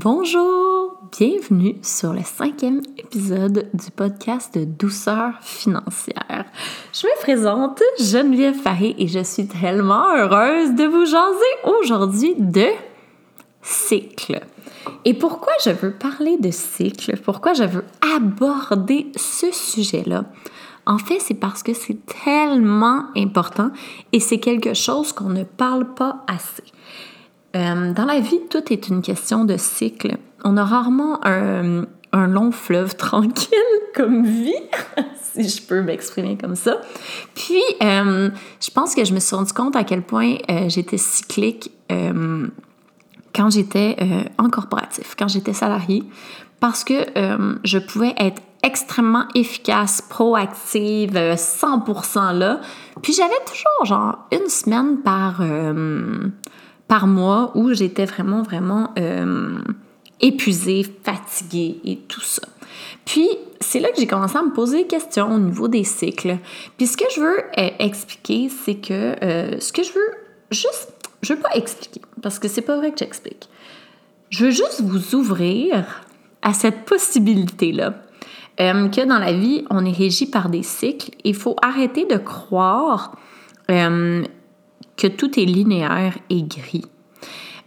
Bonjour, bienvenue sur le cinquième épisode du podcast de douceur financière. Je me présente Geneviève Faré et je suis tellement heureuse de vous jaser aujourd'hui de cycle. Et pourquoi je veux parler de cycle, pourquoi je veux aborder ce sujet-là? En fait, c'est parce que c'est tellement important et c'est quelque chose qu'on ne parle pas assez. Euh, dans la vie, tout est une question de cycle. On a rarement un, long fleuve tranquille comme vie, si je peux m'exprimer comme ça. Puis, euh, je pense que je me suis rendu compte à quel point euh, j'étais cyclique quand j'étais en corporatif, quand j'étais salarié, parce que je pouvais être extrêmement efficace, proactive, 100% là. Puis j'avais toujours genre une semaine par par mois où j'étais vraiment, vraiment euh, épuisée, fatiguée et tout ça. Puis, c'est là que j'ai commencé à me poser des questions au niveau des cycles. Puis, ce que je veux euh, expliquer, c'est que euh, ce que je veux juste, je veux pas expliquer parce que c'est pas vrai que j'explique. Je veux juste vous ouvrir à cette possibilité-là. que dans la vie, on est régi par des cycles. Il faut arrêter de croire que tout est linéaire et gris.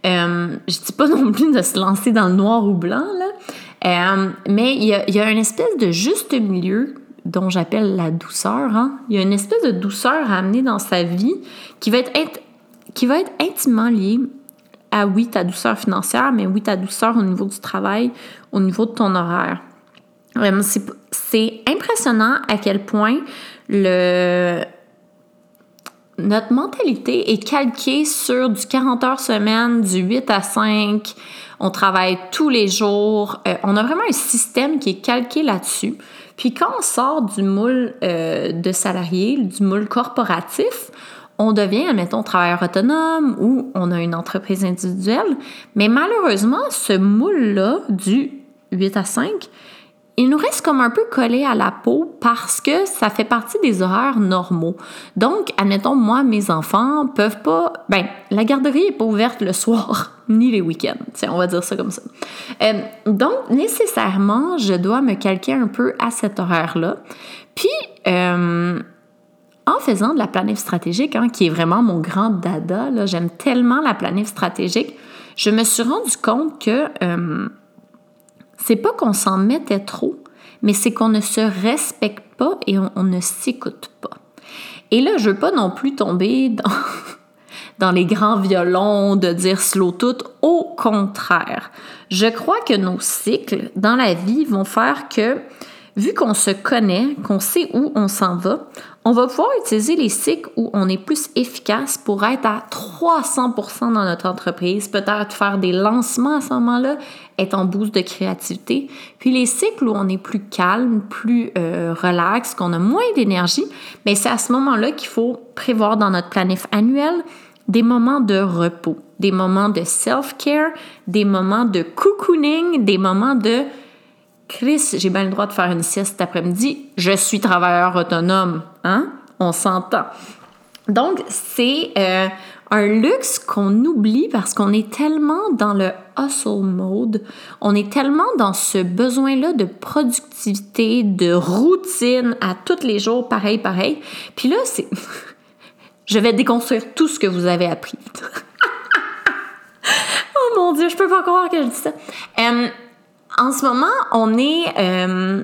Euh, je dis pas non plus de se lancer dans le noir ou blanc, là, euh, mais il y, a, une espèce de juste milieu dont j'appelle la douceur. Hein? Il y a une espèce de douceur à amener dans sa vie qui va être, qui va être intimement liée à, oui, ta douceur financière, mais oui, ta douceur au niveau du travail, au niveau de ton horaire. Euh, c'est impressionnant à quel point le, notre mentalité est calquée sur du 40 heures semaine, du 8 à 5. On travaille tous les jours. Euh, on a vraiment un système qui est calqué là-dessus. Puis quand on sort du moule euh, de salarié, du moule corporatif, on devient, admettons, travailleur autonome ou on a une entreprise individuelle. Mais malheureusement, ce moule-là du 8 à 5, il nous reste comme un peu collé à la peau parce que ça fait partie des horaires normaux. Donc, admettons, moi, mes enfants peuvent pas. Ben, la garderie n'est pas ouverte le soir ni les week-ends. On va dire ça comme ça. Euh, donc, nécessairement, je dois me calquer un peu à cet horaire-là. Puis, euh, en faisant de la planif stratégique, hein, qui est vraiment mon grand dada, j'aime tellement la planif stratégique, je me suis rendu compte que. Euh, c'est pas qu'on s'en mettait trop, mais c'est qu'on ne se respecte pas et on, ne s'écoute pas. Et là, je veux pas non plus tomber dans, dans les grands violons de dire slow tout. Au contraire, je crois que nos cycles dans la vie vont faire que vu qu'on se connaît, qu'on sait où on s'en va, on va pouvoir utiliser les cycles où on est plus efficace pour être à 300% dans notre entreprise, peut-être faire des lancements à ce moment-là, être en boost de créativité. Puis les cycles où on est plus calme, plus euh, relax, qu'on a moins d'énergie, mais c'est à ce moment-là qu'il faut prévoir dans notre planif annuel des moments de repos, des moments de self-care, des moments de cocooning, des moments de Chris, j'ai bien le droit de faire une sieste cet après-midi. Je suis travailleur autonome. Hein? On s'entend. Donc, c'est euh, un luxe qu'on oublie parce qu'on est tellement dans le hustle mode, on est tellement dans ce besoin-là de productivité, de routine à tous les jours, pareil, pareil. Puis là, c'est. je vais déconstruire tout ce que vous avez appris. oh mon Dieu, je peux pas croire que je dis ça. Euh, en ce moment, on est. Euh,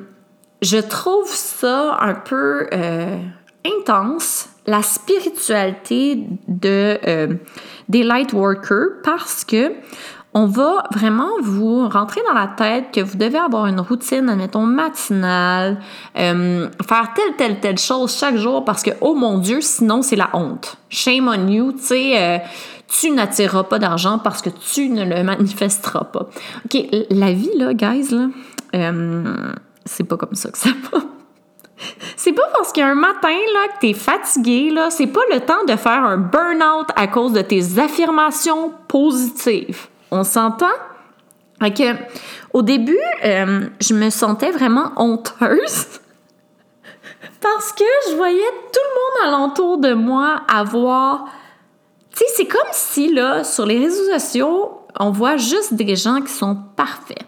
je trouve ça un peu euh, intense, la spiritualité de, euh, des light workers, parce que on va vraiment vous rentrer dans la tête que vous devez avoir une routine, admettons, matinale, faire telle, telle, telle chose chaque jour parce que, oh mon Dieu, sinon c'est la honte. Shame on you, tu sais tu n'attireras pas d'argent parce que tu ne le manifesteras pas. OK, la vie, là, guys, là, euh, c'est pas comme ça que ça va. C'est pas parce qu'il matin là, que tu es fatigué, là, c'est pas le temps de faire un burn-out à cause de tes affirmations positives. On s'entend? Ok. Au début, euh, je me sentais vraiment honteuse parce que je voyais tout le monde alentour de moi avoir c'est comme si, là, sur les réseaux sociaux, on voit juste des gens qui sont parfaits.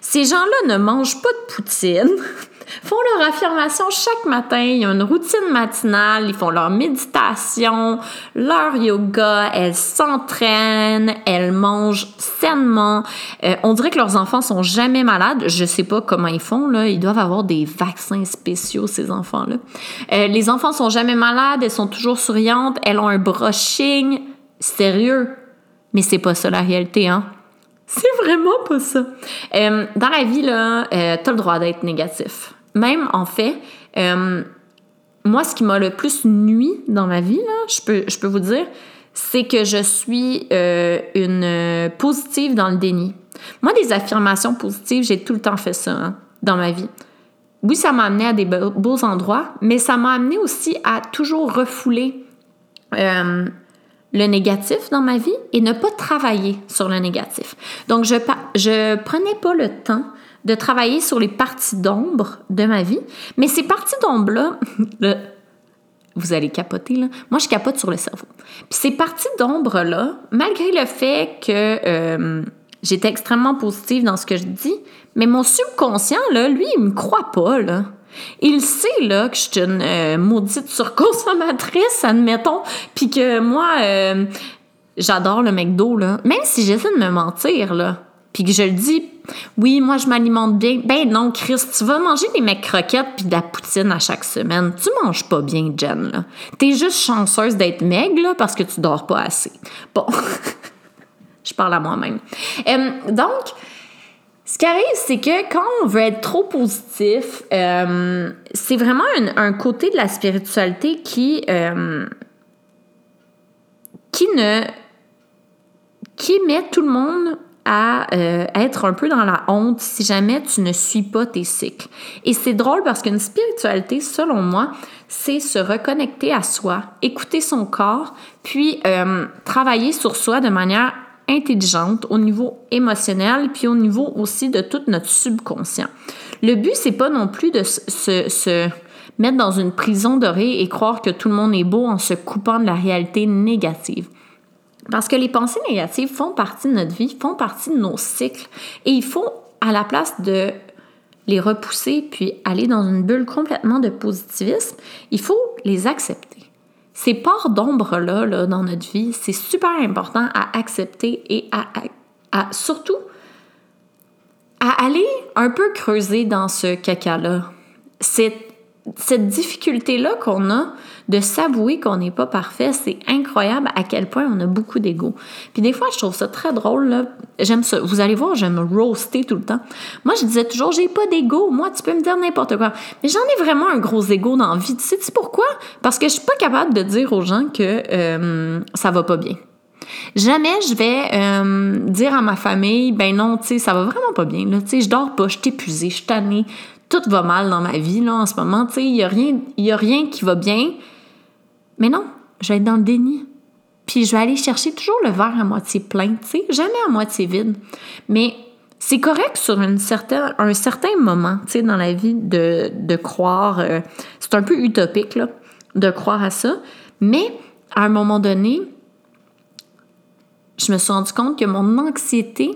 Ces gens-là ne mangent pas de poutine, font leur affirmation chaque matin, ils ont une routine matinale, ils font leur méditation, leur yoga, elles s'entraînent, elles mangent sainement. Euh, on dirait que leurs enfants sont jamais malades. Je sais pas comment ils font là, ils doivent avoir des vaccins spéciaux ces enfants-là. Euh, les enfants sont jamais malades, elles sont toujours souriantes, elles ont un brushing sérieux? Mais c'est pas ça la réalité, hein? C'est vraiment pas ça. Euh, dans la vie, là, euh, t'as le droit d'être négatif. Même, en fait, euh, moi, ce qui m'a le plus nuit dans ma vie, je peux, vous dire, c'est que je suis une positive dans le déni. Moi, des affirmations positives, j'ai tout le temps fait ça hein, dans ma vie. Oui, ça m'a amené à des beaux endroits, mais ça m'a amené aussi à toujours refouler le négatif dans ma vie et ne pas travailler sur le négatif. Donc, je je prenais pas le temps de travailler sur les parties d'ombre de ma vie, mais ces parties d'ombre-là, vous allez capoter, là. Moi, je capote sur le cerveau. Puis ces parties d'ombre-là, malgré le fait que euh, j'étais extrêmement positive dans ce que je dis, mais mon subconscient, là, lui, il me croit pas, là. Il sait là que je suis une euh, maudite surconsommatrice, admettons, puis que moi, euh, j'adore le McDo, là. Même si j'essaie de me mentir, là, puis que je le dis, oui, moi, je m'alimente bien. Ben non, Chris, tu vas manger des mecs croquettes puis de la poutine à chaque semaine. Tu manges pas bien, Jen, là. T'es juste chanceuse d'être maigre, là, parce que tu dors pas assez. Bon. je parle à moi-même. Euh, donc, ce qui arrive, c'est que quand on veut être trop positif, euh, c'est vraiment un, côté de la spiritualité qui, euh, qui ne qui met tout le monde à euh, être un peu dans la honte si jamais tu ne suis pas tes cycles. Et c'est drôle parce qu'une spiritualité, selon moi, c'est se reconnecter à soi, écouter son corps, puis travailler sur soi de manière intelligente au niveau émotionnel, puis au niveau aussi de tout notre subconscient. Le but, c'est pas non plus de se, mettre dans une prison dorée et croire que tout le monde est beau en se coupant de la réalité négative. Parce que les pensées négatives font partie de notre vie, font partie de nos cycles. Et il faut, à la place de les repousser puis aller dans une bulle complètement de positivisme, il faut les accepter. Ces parts d'ombre-là là, dans notre vie, c'est super important à accepter et à, à, surtout à aller un peu creuser dans ce caca-là. C'est cette difficulté-là qu'on a de s'avouer qu'on n'est pas parfait, c'est incroyable à quel point on a beaucoup d'ego. Puis des fois, je trouve ça très drôle. J'aime ça. Vous allez voir, j'aime roaster tout le temps. Moi, je disais toujours, j'ai pas d'ego. Moi, tu peux me dire n'importe quoi. Mais j'en ai vraiment un gros ego dans la vie. Tu sais pourquoi? Parce que je suis pas capable de dire aux gens que euh, ça va pas bien. Jamais je vais euh, dire à ma famille, ben non, tu sais, ça va vraiment pas bien. Tu sais, je dors pas, je suis épuisée, je suis tannée, tout va mal dans ma vie là, en ce moment. Il n'y a, rien, a rien qui va bien. Mais non, je vais être dans le déni. Puis je vais aller chercher toujours le verre à moitié plein, tu jamais à moitié vide. Mais c'est correct sur un certain moment, tu sais, dans la vie de, de croire. Euh, c'est un peu utopique, là, de croire à ça. Mais à un moment donné, je me suis rendu compte que mon anxiété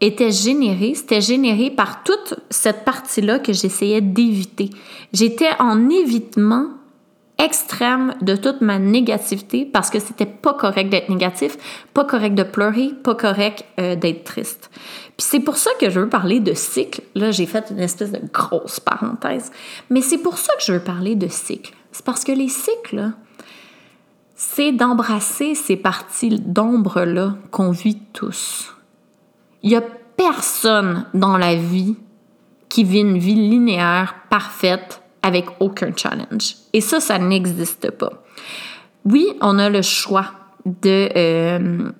était générée, c'était généré par toute cette partie-là que j'essayais d'éviter. J'étais en évitement extrême de toute ma négativité parce que c'était pas correct d'être négatif, pas correct de pleurer, pas correct euh, d'être triste. Puis c'est pour ça que je veux parler de cycle. Là, j'ai fait une espèce de grosse parenthèse. Mais c'est pour ça que je veux parler de cycle. C'est parce que les cycles, c'est d'embrasser ces parties d'ombre-là qu'on vit tous. Il y a personne dans la vie qui vit une vie linéaire, parfaite, avec aucun challenge. Et ça, ça n'existe pas. Oui, on a le choix de euh,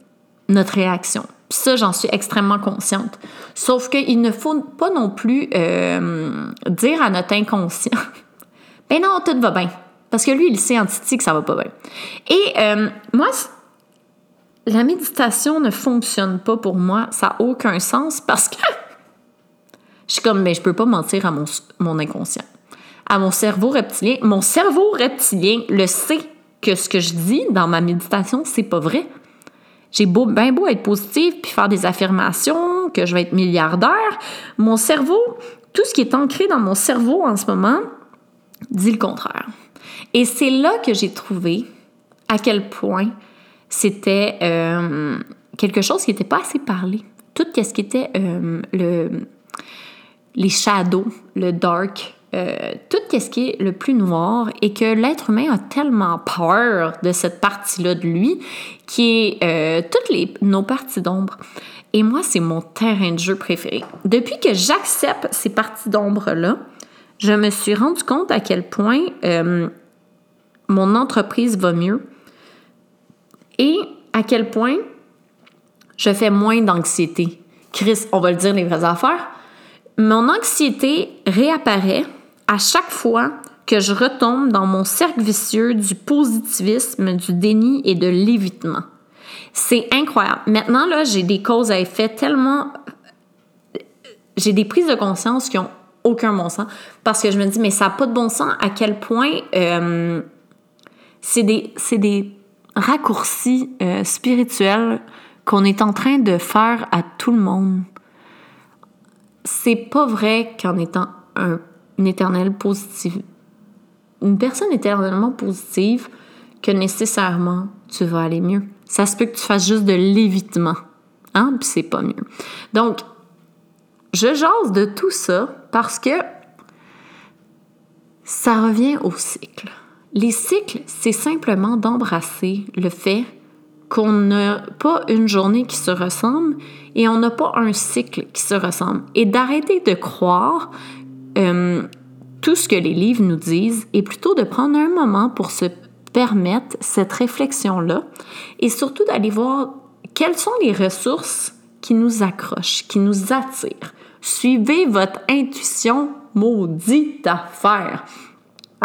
notre réaction. ça, j'en suis extrêmement consciente. Sauf qu'il ne faut pas non plus euh, dire à notre inconscient, ben non, tout va bien. Parce que lui, il sait en titi que ça va pas bien. Et euh, moi, la méditation ne fonctionne pas pour moi. Ça n'a aucun sens parce que je suis comme, mais je peux pas mentir à mon, mon inconscient à mon cerveau reptilien. Mon cerveau reptilien le sait que ce que je dis dans ma méditation, c'est pas vrai. J'ai beau, bien beau être positive puis faire des affirmations que je vais être milliardaire, mon cerveau, tout ce qui est ancré dans mon cerveau en ce moment, dit le contraire. Et c'est là que j'ai trouvé à quel point c'était euh, quelque chose qui n'était pas assez parlé. Tout ce qui était euh, le, les shadows, le dark, euh, tout ce qui est le plus noir et que l'être humain a tellement peur de cette partie-là de lui qui est toutes les, nos parties d'ombre. Et moi, c'est mon terrain de jeu préféré. Depuis que j'accepte ces parties d'ombre-là, je me suis rendu compte à quel point mon entreprise va mieux et à quel point je fais moins d'anxiété. Chris, on va le dire les vraies affaires. Mon anxiété réapparaît à chaque fois que je retombe dans mon cercle vicieux du positivisme, du déni et de l'évitement. C'est incroyable. Maintenant, là, j'ai des causes à effet tellement... J'ai des prises de conscience qui ont aucun bon sens parce que je me dis, mais ça n'a pas de bon sens à quel point euh, c'est des, des raccourcis euh, spirituels qu'on est en train de faire à tout le monde. C'est pas vrai qu'en étant un, éternel positif, une personne éternellement positive, que nécessairement tu vas aller mieux. Ça se peut que tu fasses juste de l'évitement, hein, puis c'est pas mieux. Donc, je jase de tout ça parce que ça revient au cycle. Les cycles, c'est simplement d'embrasser le fait qu'on n'a pas une journée qui se ressemble et on n'a pas un cycle qui se ressemble. Et d'arrêter de croire euh, tout ce que les livres nous disent et plutôt de prendre un moment pour se permettre cette réflexion-là et surtout d'aller voir quelles sont les ressources qui nous accrochent, qui nous attirent. Suivez votre intuition, maudite affaire.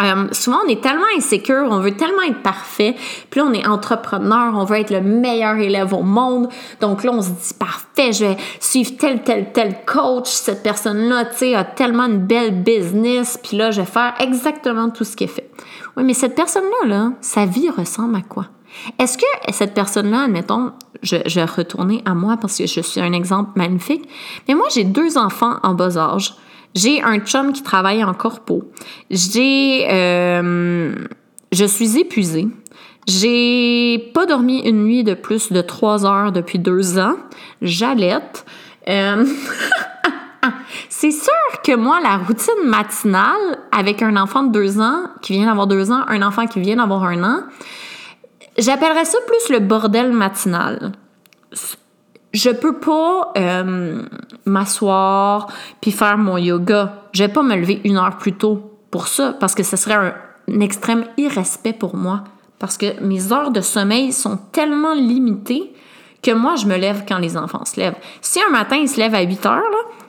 Euh, souvent, on est tellement insécure, on veut tellement être parfait. Puis là, on est entrepreneur, on veut être le meilleur élève au monde. Donc là, on se dit, parfait, je vais suivre tel, tel, tel coach. Cette personne-là, tu sais, a tellement une belle business. Puis là, je vais faire exactement tout ce est fait. Oui, mais cette personne-là, là, sa vie ressemble à quoi? Est-ce que cette personne-là, admettons, je, je vais retourner à moi parce que je suis un exemple magnifique, mais moi, j'ai deux enfants en bas âge. J'ai un chum qui travaille en corpo. J'ai, euh, je suis épuisée. J'ai pas dormi une nuit de plus de trois heures depuis deux ans. J'allaite. Euh, c'est sûr que moi, la routine matinale avec un enfant de deux ans qui vient d'avoir deux ans, un enfant qui vient d'avoir un an, j'appellerais ça plus le bordel matinal je peux pas euh, m'asseoir puis faire mon yoga. Je vais pas me lever une heure plus tôt pour ça parce que ce serait un, extrême irrespect pour moi parce que mes heures de sommeil sont tellement limitées que moi, je me lève quand les enfants se lèvent. Si un matin, ils se lèvent à 8 heures,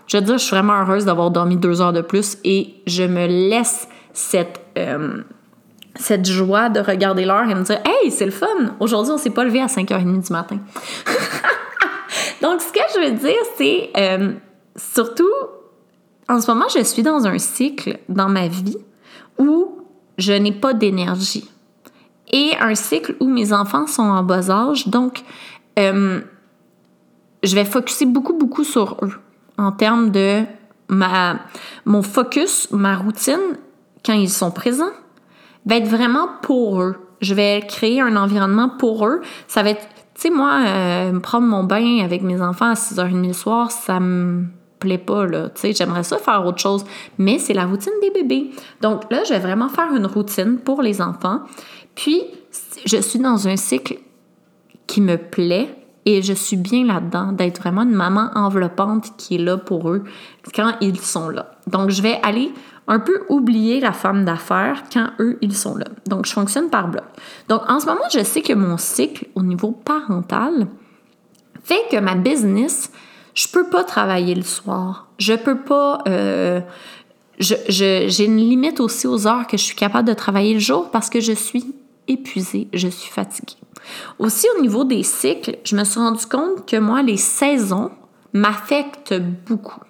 je veux dire, je suis vraiment heureuse d'avoir dormi deux heures de plus et je me laisse cette, euh, cette joie de regarder l'heure et me dire Hey, c'est le fun! Aujourd'hui, on s'est pas levé à 5h30 du matin. Donc, ce que je veux dire, c'est euh, surtout, en ce moment, je suis dans un cycle dans ma vie où je n'ai pas d'énergie. Et un cycle où mes enfants sont en bas âge. Donc, euh, je vais focuser beaucoup, beaucoup sur eux en termes de ma, mon focus, ma routine, quand ils sont présents, va être vraiment pour eux. Je vais créer un environnement pour eux. Ça va être sais, moi, euh, prendre mon bain avec mes enfants à 6h30 le soir, ça me plaît pas, là. Tu j'aimerais ça faire autre chose, mais c'est la routine des bébés. Donc là, je vais vraiment faire une routine pour les enfants. Puis, je suis dans un cycle qui me plaît et je suis bien là-dedans, d'être vraiment une maman enveloppante qui est là pour eux quand ils sont là. Donc, je vais aller un peu oublier la femme d'affaires quand eux, ils sont là. Donc, je fonctionne par bloc. Donc, en ce moment, je sais que mon cycle au niveau parental fait que ma business, je peux pas travailler le soir. Je peux pas... Euh, j'ai une limite aussi aux heures que je suis capable de travailler le jour parce que je suis épuisée, je suis fatiguée. Aussi, au niveau des cycles, je me suis rendu compte que moi, les saisons m'affectent beaucoup.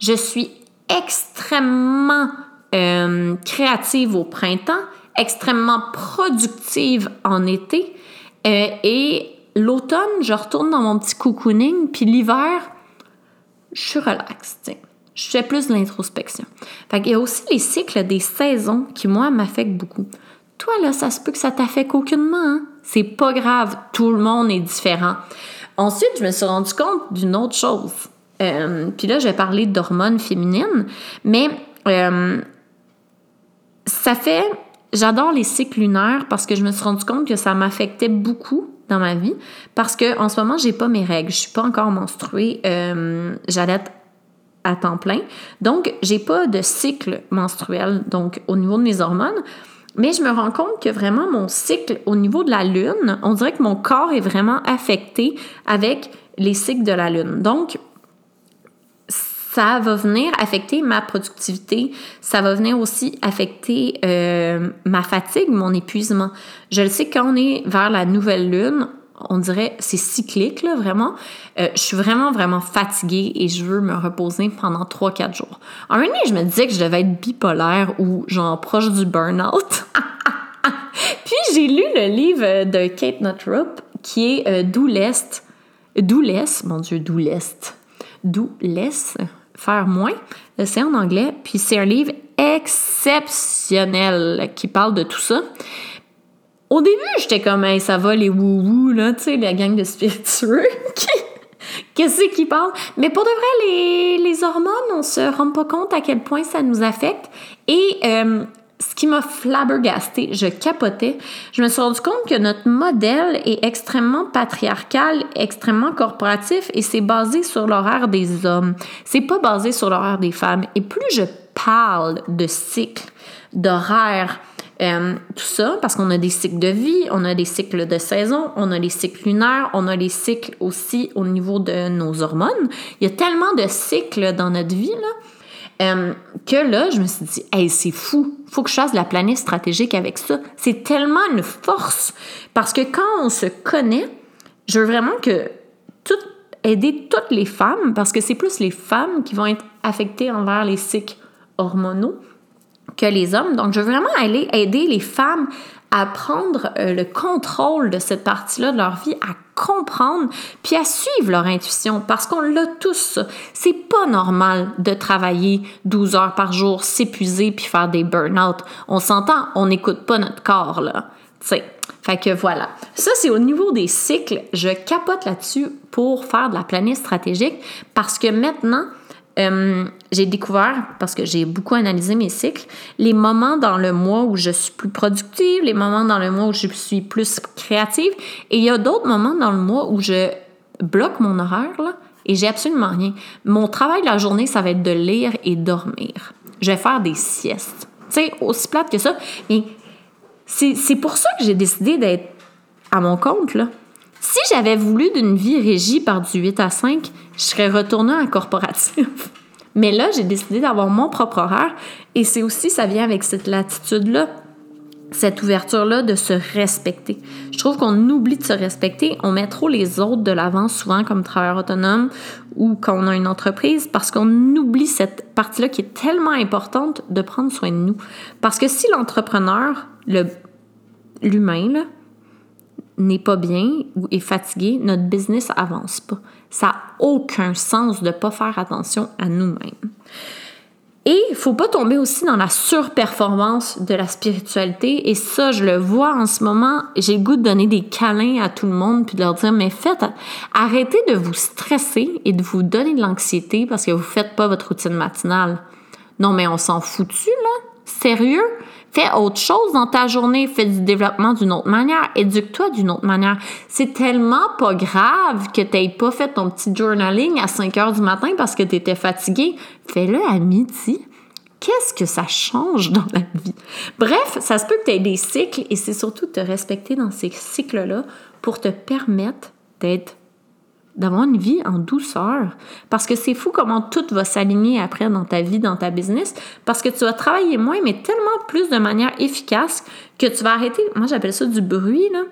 Je suis extrêmement euh, créative au printemps, extrêmement productive en été euh, et l'automne, je retourne dans mon petit cocooning, puis l'hiver, je suis relax, Je fais plus de l'introspection. Fait qu'il y a aussi les cycles des saisons qui, moi, m'affectent beaucoup. Toi, là, ça se peut que ça t'affecte aucunement. Hein? C'est pas grave. Tout le monde est différent. Ensuite, je me suis rendu compte d'une autre chose. Euh, puis là, je vais parler d'hormones féminines, mais euh, ça fait. J'adore les cycles lunaires parce que je me suis rendu compte que ça m'affectait beaucoup dans ma vie parce que en ce moment j'ai pas mes règles, je suis pas encore menstruée, euh, j'allais à temps plein, donc j'ai pas de cycle menstruel donc au niveau de mes hormones. Mais je me rends compte que vraiment mon cycle au niveau de la lune, on dirait que mon corps est vraiment affecté avec les cycles de la lune. Donc, ça va venir affecter ma productivité, ça va venir aussi affecter euh, ma fatigue, mon épuisement. Je le sais, quand on est vers la nouvelle lune, on dirait, c'est cyclique, là, vraiment. Euh, je suis vraiment, vraiment fatiguée et je veux me reposer pendant 3-4 jours. En un je me disais que je devais être bipolaire ou genre proche du burn-out. Puis j'ai lu le livre de Kate Notrup qui est euh, D'où l'Est. D'où l'Est, mon Dieu, d'où l'Est. D'où l'Est, faire moins. Euh, c'est en anglais, puis c'est un livre exceptionnel qui parle de tout ça. Au début, j'étais comme, ça va les wou-wou, là, tu sais, la gang de spiritueux. Qu'est-ce qui parle? Mais pour de vrai, les, les, hormones, on se rend pas compte à quel point ça nous affecte. Et euh, ce qui m'a flabbergasté, je capotais, je me suis rendu compte que notre modèle est extrêmement patriarcal, extrêmement corporatif et c'est basé sur l'horaire des hommes. C'est pas basé sur l'horaire des femmes. Et plus je parle de cycle, d'horaire, euh, tout ça, parce qu'on a des cycles de vie, on a des cycles de saison, on a les cycles lunaires, on a les cycles aussi au niveau de nos hormones. Il y a tellement de cycles dans notre vie, euh, que là, je me suis dit, hey, c'est fou, faut que je fasse la planète stratégique avec ça. C'est tellement une force parce que quand on se connaît, je veux vraiment que tout, aider toutes les femmes parce que c'est plus les femmes qui vont être affectées envers les cycles hormonaux que les hommes. Donc, je veux vraiment aller aider les femmes à prendre euh, le contrôle de cette partie-là de leur vie, à comprendre, puis à suivre leur intuition, parce qu'on l'a tous. C'est pas normal de travailler 12 heures par jour, s'épuiser, puis faire des burn-out. On s'entend, on n'écoute pas notre corps, là. sais. Fait que voilà. Ça, c'est au niveau des cycles. Je capote là-dessus pour faire de la planète stratégique parce que maintenant, euh, j'ai découvert, parce que j'ai beaucoup analysé mes cycles, les moments dans le mois où je suis plus productive, les moments dans le mois où je suis plus créative, et il y a d'autres moments dans le mois où je bloque mon horaire, là, et j'ai absolument rien. Mon travail de la journée, ça va être de lire et dormir. Je vais faire des siestes. Tu sais, aussi plate que ça. Mais c'est pour ça que j'ai décidé d'être à mon compte, là. Si j'avais voulu d'une vie régie par du 8 à 5, je serais retournée en corporatif. Mais là, j'ai décidé d'avoir mon propre horaire et c'est aussi, ça vient avec cette latitude-là, cette ouverture-là de se respecter. Je trouve qu'on oublie de se respecter. On met trop les autres de l'avant, souvent comme travailleur autonome ou quand on a une entreprise, parce qu'on oublie cette partie-là qui est tellement importante de prendre soin de nous. Parce que si l'entrepreneur, l'humain, n'est pas bien ou est fatigué, notre business avance pas. Ça n'a aucun sens de ne pas faire attention à nous-mêmes. Et il faut pas tomber aussi dans la surperformance de la spiritualité. Et ça, je le vois en ce moment. J'ai le goût de donner des câlins à tout le monde puis de leur dire, mais faites, arrêtez de vous stresser et de vous donner de l'anxiété parce que vous faites pas votre routine matinale. Non, mais on s'en fout-tu, là? Sérieux? Fais autre chose dans ta journée, fais du développement d'une autre manière, éduque-toi d'une autre manière. C'est tellement pas grave que tu pas fait ton petit journaling à 5 heures du matin parce que tu étais fatigué. Fais-le à midi. Qu'est-ce que ça change dans la vie? Bref, ça se peut que tu aies des cycles et c'est surtout de te respecter dans ces cycles-là pour te permettre d'être d'avoir une vie en douceur. Parce que c'est fou comment tout va s'aligner après dans ta vie, dans ta business. Parce que tu vas travailler moins, mais tellement plus de manière efficace que tu vas arrêter, moi j'appelle ça du bruit, là.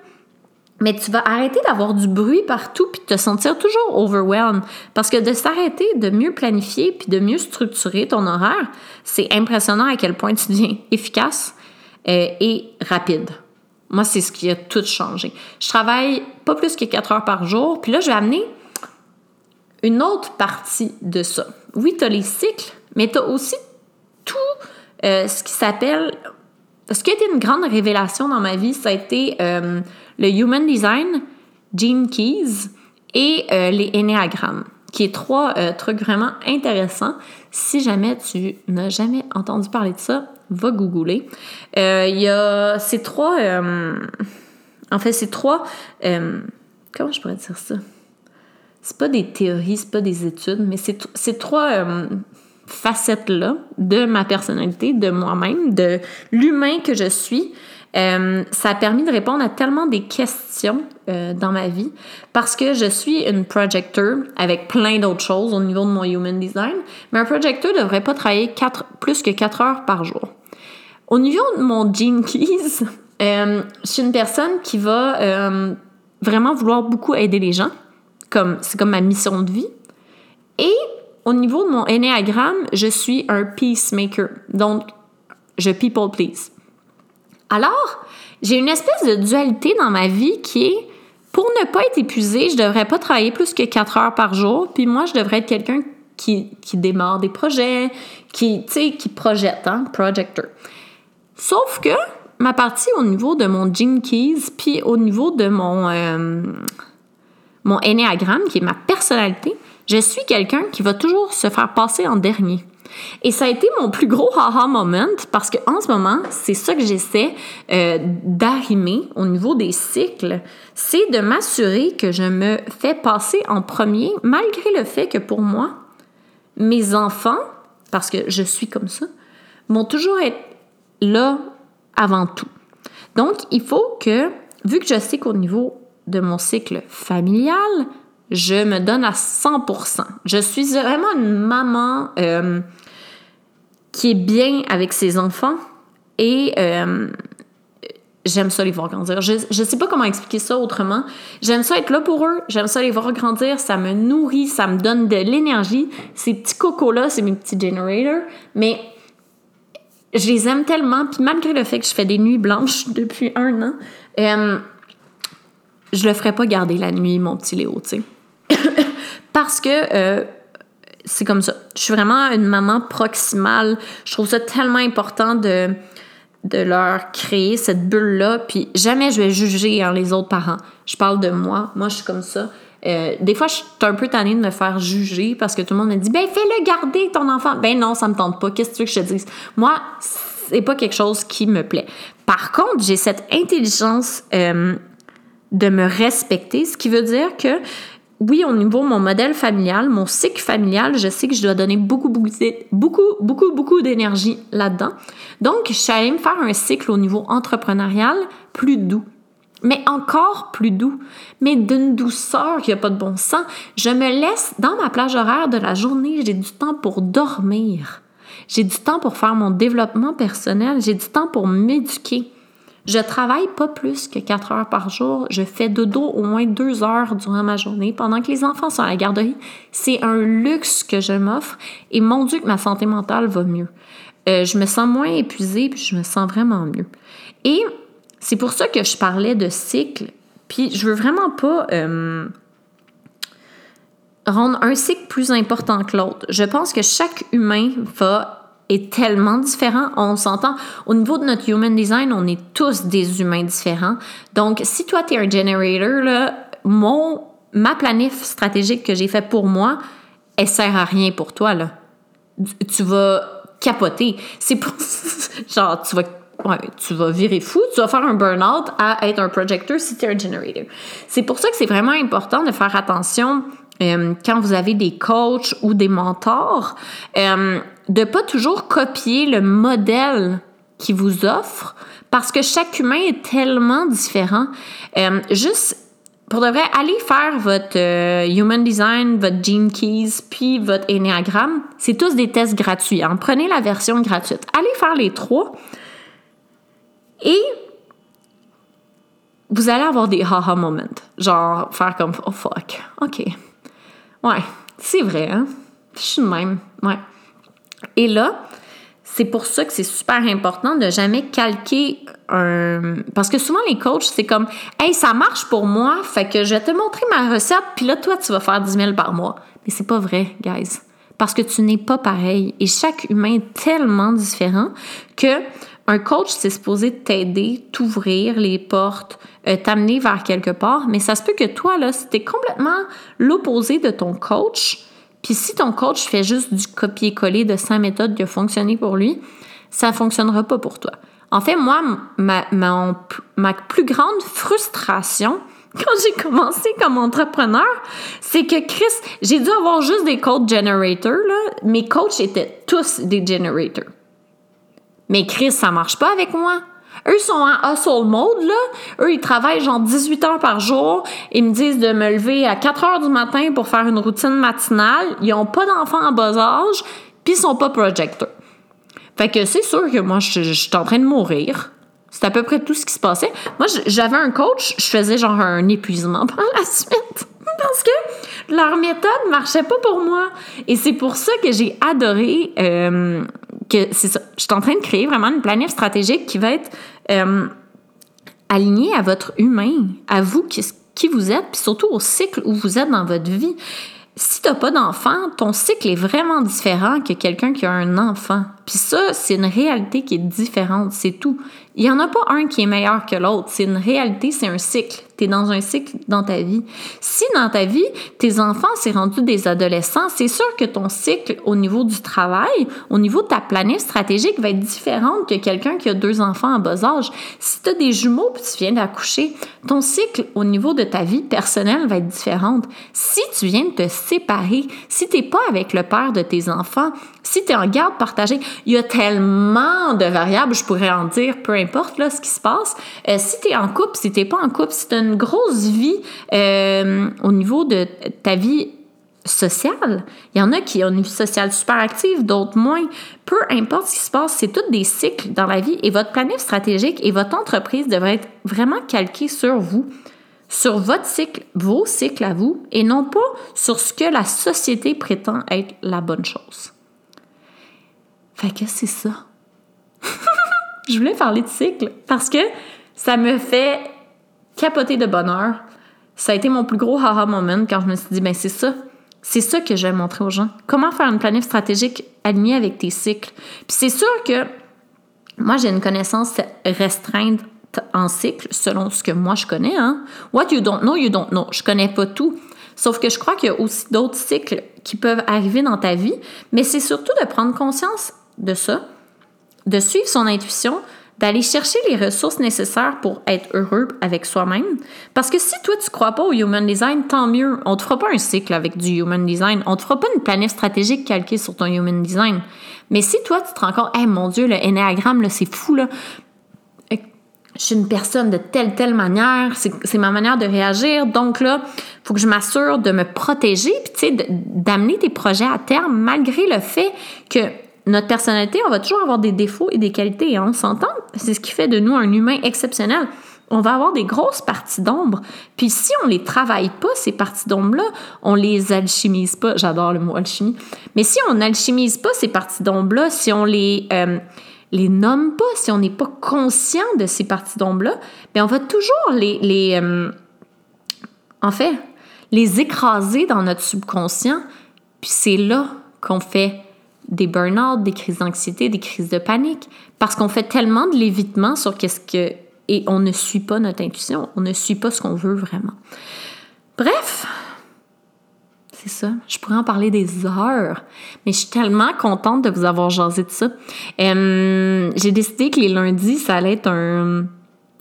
Mais tu vas arrêter d'avoir du bruit partout puis te sentir toujours overwhelmed. Parce que de s'arrêter, de mieux planifier puis de mieux structurer ton horaire, c'est impressionnant à quel point tu deviens efficace euh, et rapide. Moi, c'est ce qui a tout changé. Je travaille pas plus que 4 heures par jour. Puis là, je vais amener une autre partie de ça. Oui, tu as les cycles, mais tu as aussi tout euh, ce qui s'appelle... Ce qui a été une grande révélation dans ma vie, ça a été euh, le Human Design, Gene Keys et euh, les Enneagrammes, qui est trois trucs vraiment intéressants. Si jamais tu n'as jamais entendu parler de ça, va googler. Il y a ces trois... en fait, ces trois... comment je pourrais dire ça? C'est pas des théories, c'est pas des études, mais c'est ces trois euh, facettes-là de ma personnalité, de moi-même, de l'humain que je suis. Euh, ça a permis de répondre à tellement des questions euh, dans ma vie parce que je suis une projecteur avec plein d'autres choses au niveau de mon human design, mais un projecteur ne devrait pas travailler quatre, plus que 4 heures par jour. Au niveau de mon Gene Keys, je suis une personne qui va vraiment vouloir beaucoup aider les gens comme c'est comme ma mission de vie. Et au niveau de mon ennéagramme, je suis un peacemaker. Donc, je people please. Alors, j'ai une espèce de dualité dans ma vie qui est pour ne pas être épuisée, je devrais pas travailler plus que 4 heures par jour, puis moi, je devrais être quelqu'un qui, qui, démarre des projets, qui, qui projette, hein, projector. Sauf que ma partie au niveau de mon Gene Keys, puis au niveau de mon, euh, mon ennéagramme, qui est ma personnalité, je suis quelqu'un qui va toujours se faire passer en dernier. Et ça a été mon plus gros haha moment parce qu'en ce moment, c'est ça que j'essaie euh, d'arrimer au niveau des cycles, c'est de m'assurer que je me fais passer en premier malgré le fait que pour moi, mes enfants, parce que je suis comme ça, vont toujours être là avant tout. Donc, il faut que, vu que je sais qu'au niveau de mon cycle familial, je me donne à 100%. Je suis vraiment une maman euh, qui est bien avec ses enfants et euh, j'aime ça les voir grandir. Je ne sais pas comment expliquer ça autrement. J'aime ça être là pour eux, j'aime ça les voir grandir, ça me nourrit, ça me donne de l'énergie. Ces petits cocos-là, c'est mes petits generators, mais je les aime tellement, puis malgré le fait que je fais des nuits blanches depuis un an, euh, je le ferais pas garder la nuit, mon petit Léo, tu sais. Parce que euh, c'est comme ça. Je suis vraiment une maman proximale. Je trouve ça tellement important de, leur créer cette bulle-là. Puis jamais je vais juger les autres parents. Je parle de moi. Moi, je suis comme ça. Euh, des fois, je suis un peu tannée de me faire juger parce que tout le monde me dit Ben, fais-le garder ton enfant. Ben non, ça me tente pas. Qu'est-ce que tu veux que je te dise? Moi, c'est pas quelque chose qui me plaît. Par contre, j'ai cette intelligence euh, de me respecter, ce qui veut dire que oui, au niveau de mon modèle familial, mon cycle familial, je sais que je dois donner beaucoup, beaucoup, beaucoup, beaucoup, beaucoup d'énergie là-dedans. Donc, je me faire un cycle au niveau entrepreneurial plus doux. Mais encore plus doux, mais d'une douceur qui n'a pas de bon sens. Je me laisse dans ma plage horaire de la journée, j'ai du temps pour dormir. J'ai du temps pour faire mon développement personnel, j'ai du temps pour m'éduquer. Je travaille pas plus que 4 heures par jour. Je fais dodo au moins 2 heures durant ma journée pendant que les enfants sont à la garderie. C'est un luxe que je m'offre et mon Dieu que ma santé mentale va mieux. Euh, je me sens moins épuisée puis je me sens vraiment mieux. Et c'est pour ça que je parlais de cycle. Puis je veux vraiment pas euh, rendre un cycle plus important que l'autre. Je pense que chaque humain va est tellement différent. On s'entend, au niveau de notre human design, on est tous des humains différents. Donc, si toi, tu es un generator, là, mon, ma planif stratégique que j'ai fait pour moi, elle sert à rien pour toi. Là. Tu vas capoter. C'est pour... Genre, tu vas tu vas virer fou, tu vas faire un burn-out à être un projecteur si tu es un generator. C'est pour ça que c'est vraiment important de faire attention euh, quand vous avez des coachs ou des mentors. Euh, de pas toujours copier le modèle qui vous offre parce que chaque humain est tellement différent. Euh, juste pour de vrai, allez faire votre euh, Human Design, votre Gene Keys, puis votre Enneagram. C'est tous des tests gratuits. Hein. Prenez la version gratuite. Allez faire les trois. Et vous allez avoir des haha moments. Genre, faire comme, oh fuck, ok. Ouais, c'est vrai, hein? Je suis de même. Ouais. Et là, c'est pour ça que c'est super important de jamais calquer un... Parce que souvent, les coachs, c'est comme « Hey, ça marche pour moi, fait que je vais te montrer ma recette, puis là, toi, tu vas faire 10 000 par mois. » Mais c'est pas vrai, guys. Parce que tu n'es pas pareil. Et chaque humain est tellement différent que un coach, c'est supposé t'aider, t'ouvrir les portes, euh, t'amener vers quelque part, mais ça se peut que toi, là, si t'es complètement l'opposé de ton coach, puis si ton coach fait juste du copier-coller de cinq méthodes qui ont fonctionné pour lui, ça ne fonctionnera pas pour toi. En fait, moi, ma, plus grande frustration quand j'ai commencé comme entrepreneur, c'est que Chris, j'ai dû avoir juste des coach generators. Mes coachs étaient tous des generators. Mais Chris, ça marche pas avec moi. Eux sont en hustle mode, là. Eux, ils travaillent genre 18 heures par jour. Ils me disent de me lever à 4 heures du matin pour faire une routine matinale. Ils ont pas d'enfants en bas âge, puis ils sont pas projecteurs. Fait que c'est sûr que moi, je, suis en train de mourir. C'est à peu près tout ce qui se passait. Moi, j'avais un coach, je faisais genre un épuisement par la suite. Parce que leur méthode marchait pas pour moi. Et c'est pour ça que j'ai adoré euh, que c'est ça. Je suis en train de créer vraiment une planète stratégique qui va être euh, alignée à votre humain, à vous, qui, qui vous êtes, puis surtout au cycle où vous êtes dans votre vie. Si tu n'as pas d'enfant, ton cycle est vraiment différent que quelqu'un qui a un enfant. Puis ça, c'est une réalité qui est différente, c'est tout. Il n'y en a pas un qui est meilleur que l'autre. C'est une réalité, c'est un cycle. Tu es dans un cycle dans ta vie. Si dans ta vie, tes enfants, c'est rendu des adolescents, c'est sûr que ton cycle au niveau du travail, au niveau de ta planète stratégique va être différente que quelqu'un qui a deux enfants en bas âge. Si tu as des jumeaux puis tu viens d'accoucher, ton cycle au niveau de ta vie personnelle va être différente. Si tu viens de te séparer, si tu n'es pas avec le père de tes enfants, si tu es en garde partagée, il y a tellement de variables, je pourrais en dire, peu importe là, ce qui se passe. Euh, si tu es en couple, si tu n'es pas en couple, si tu as grosse vie euh, au niveau de ta vie sociale, il y en a qui ont une vie sociale super active, d'autres moins. Peu importe ce qui se passe, c'est tous des cycles dans la vie et votre planète stratégique et votre entreprise devrait être vraiment calquée sur vous sur votre cycle, vos cycles à vous, et non pas sur ce que la société prétend être la bonne chose. Fait que c'est ça. je voulais parler de cycle parce que ça me fait capoter de bonheur. Ça a été mon plus gros haha moment quand je me suis dit, ben c'est ça. C'est ça que je vais montrer aux gens. Comment faire une planète stratégique alignée avec tes cycles. Puis c'est sûr que moi, j'ai une connaissance restreinte en cycle selon ce que moi je connais. Hein? What you don't know, you don't know. Je connais pas tout. Sauf que je crois qu'il y a aussi d'autres cycles qui peuvent arriver dans ta vie, mais c'est surtout de prendre conscience de ça, de suivre son intuition, d'aller chercher les ressources nécessaires pour être heureux avec soi-même. Parce que si toi, tu crois pas au human design, tant mieux. On te fera pas un cycle avec du human design. On te fera pas une planète stratégique calquée sur ton human design. Mais si toi, tu te rends compte, hey, mon Dieu, le énéagramme, c'est fou, là. Je suis une personne de telle, telle manière, c'est ma manière de réagir. Donc là, il faut que je m'assure de me protéger, puis tu sais, d'amener tes projets à terme, malgré le fait que notre personnalité, on va toujours avoir des défauts et des qualités, et on s'entend? C'est ce qui fait de nous un humain exceptionnel. On va avoir des grosses parties d'ombre. Puis si on les travaille pas, ces parties d'ombre-là, on les alchimise pas. J'adore le mot alchimie. Mais si on n'alchimise pas ces parties d'ombre-là, si on les, euh, les nomme pas, si on n'est pas conscient de ces parties d'ombre-là, bien on va toujours les, les euh, en fait, les écraser dans notre subconscient. Puis c'est là qu'on fait des burn-out, des crises d'anxiété, des crises de panique, parce qu'on fait tellement de l'évitement sur qu'est-ce que... Et on ne suit pas notre intuition, on ne suit pas ce qu'on veut vraiment. Bref, c'est ça. Je pourrais en parler des heures, mais je suis tellement contente de vous avoir jasé de ça. J'ai décidé que les lundis, ça allait être un,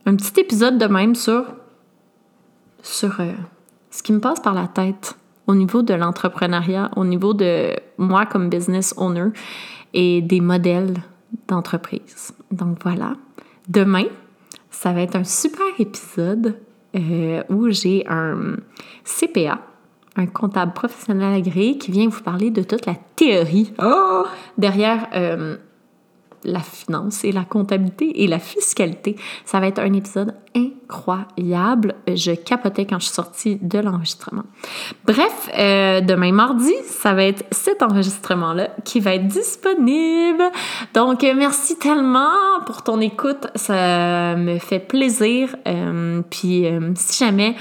un petit épisode de même sur, sur euh, ce qui me passe par la tête au niveau de l'entrepreneuriat, au niveau de moi comme business owner et des modèles d'entreprise. Donc voilà. Demain, ça va être un super épisode euh, où j'ai un CPA, un comptable professionnel agréé qui vient vous parler de toute la théorie oh! derrière euh, la finance et la comptabilité et la fiscalité. Ça va être un épisode incroyable. Je capotais quand je suis sortie de l'enregistrement. Bref, euh, demain mardi, ça va être cet enregistrement-là qui va être disponible. Donc, euh, merci tellement pour ton écoute. Ça me fait plaisir. Euh, puis, si jamais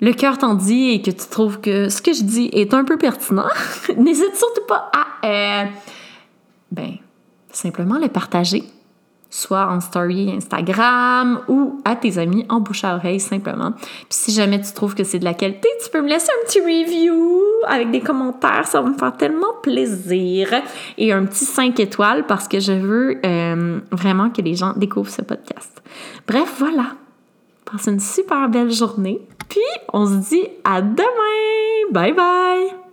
le cœur t'en dit et que tu trouves que ce que je dis est un peu pertinent, n'hésite surtout pas à, ben, simplement le partager, soit en story Instagram ou à tes amis en bouche à oreille simplement. Puis si jamais tu trouves que c'est de la qualité, tu peux me laisser un petit review avec des commentaires, ça va me faire tellement plaisir. Et un petit 5 étoiles parce que je veux euh, vraiment que les gens découvrent ce podcast. Bref, voilà. Passe une super belle journée. Puis on se dit à demain. Bye bye.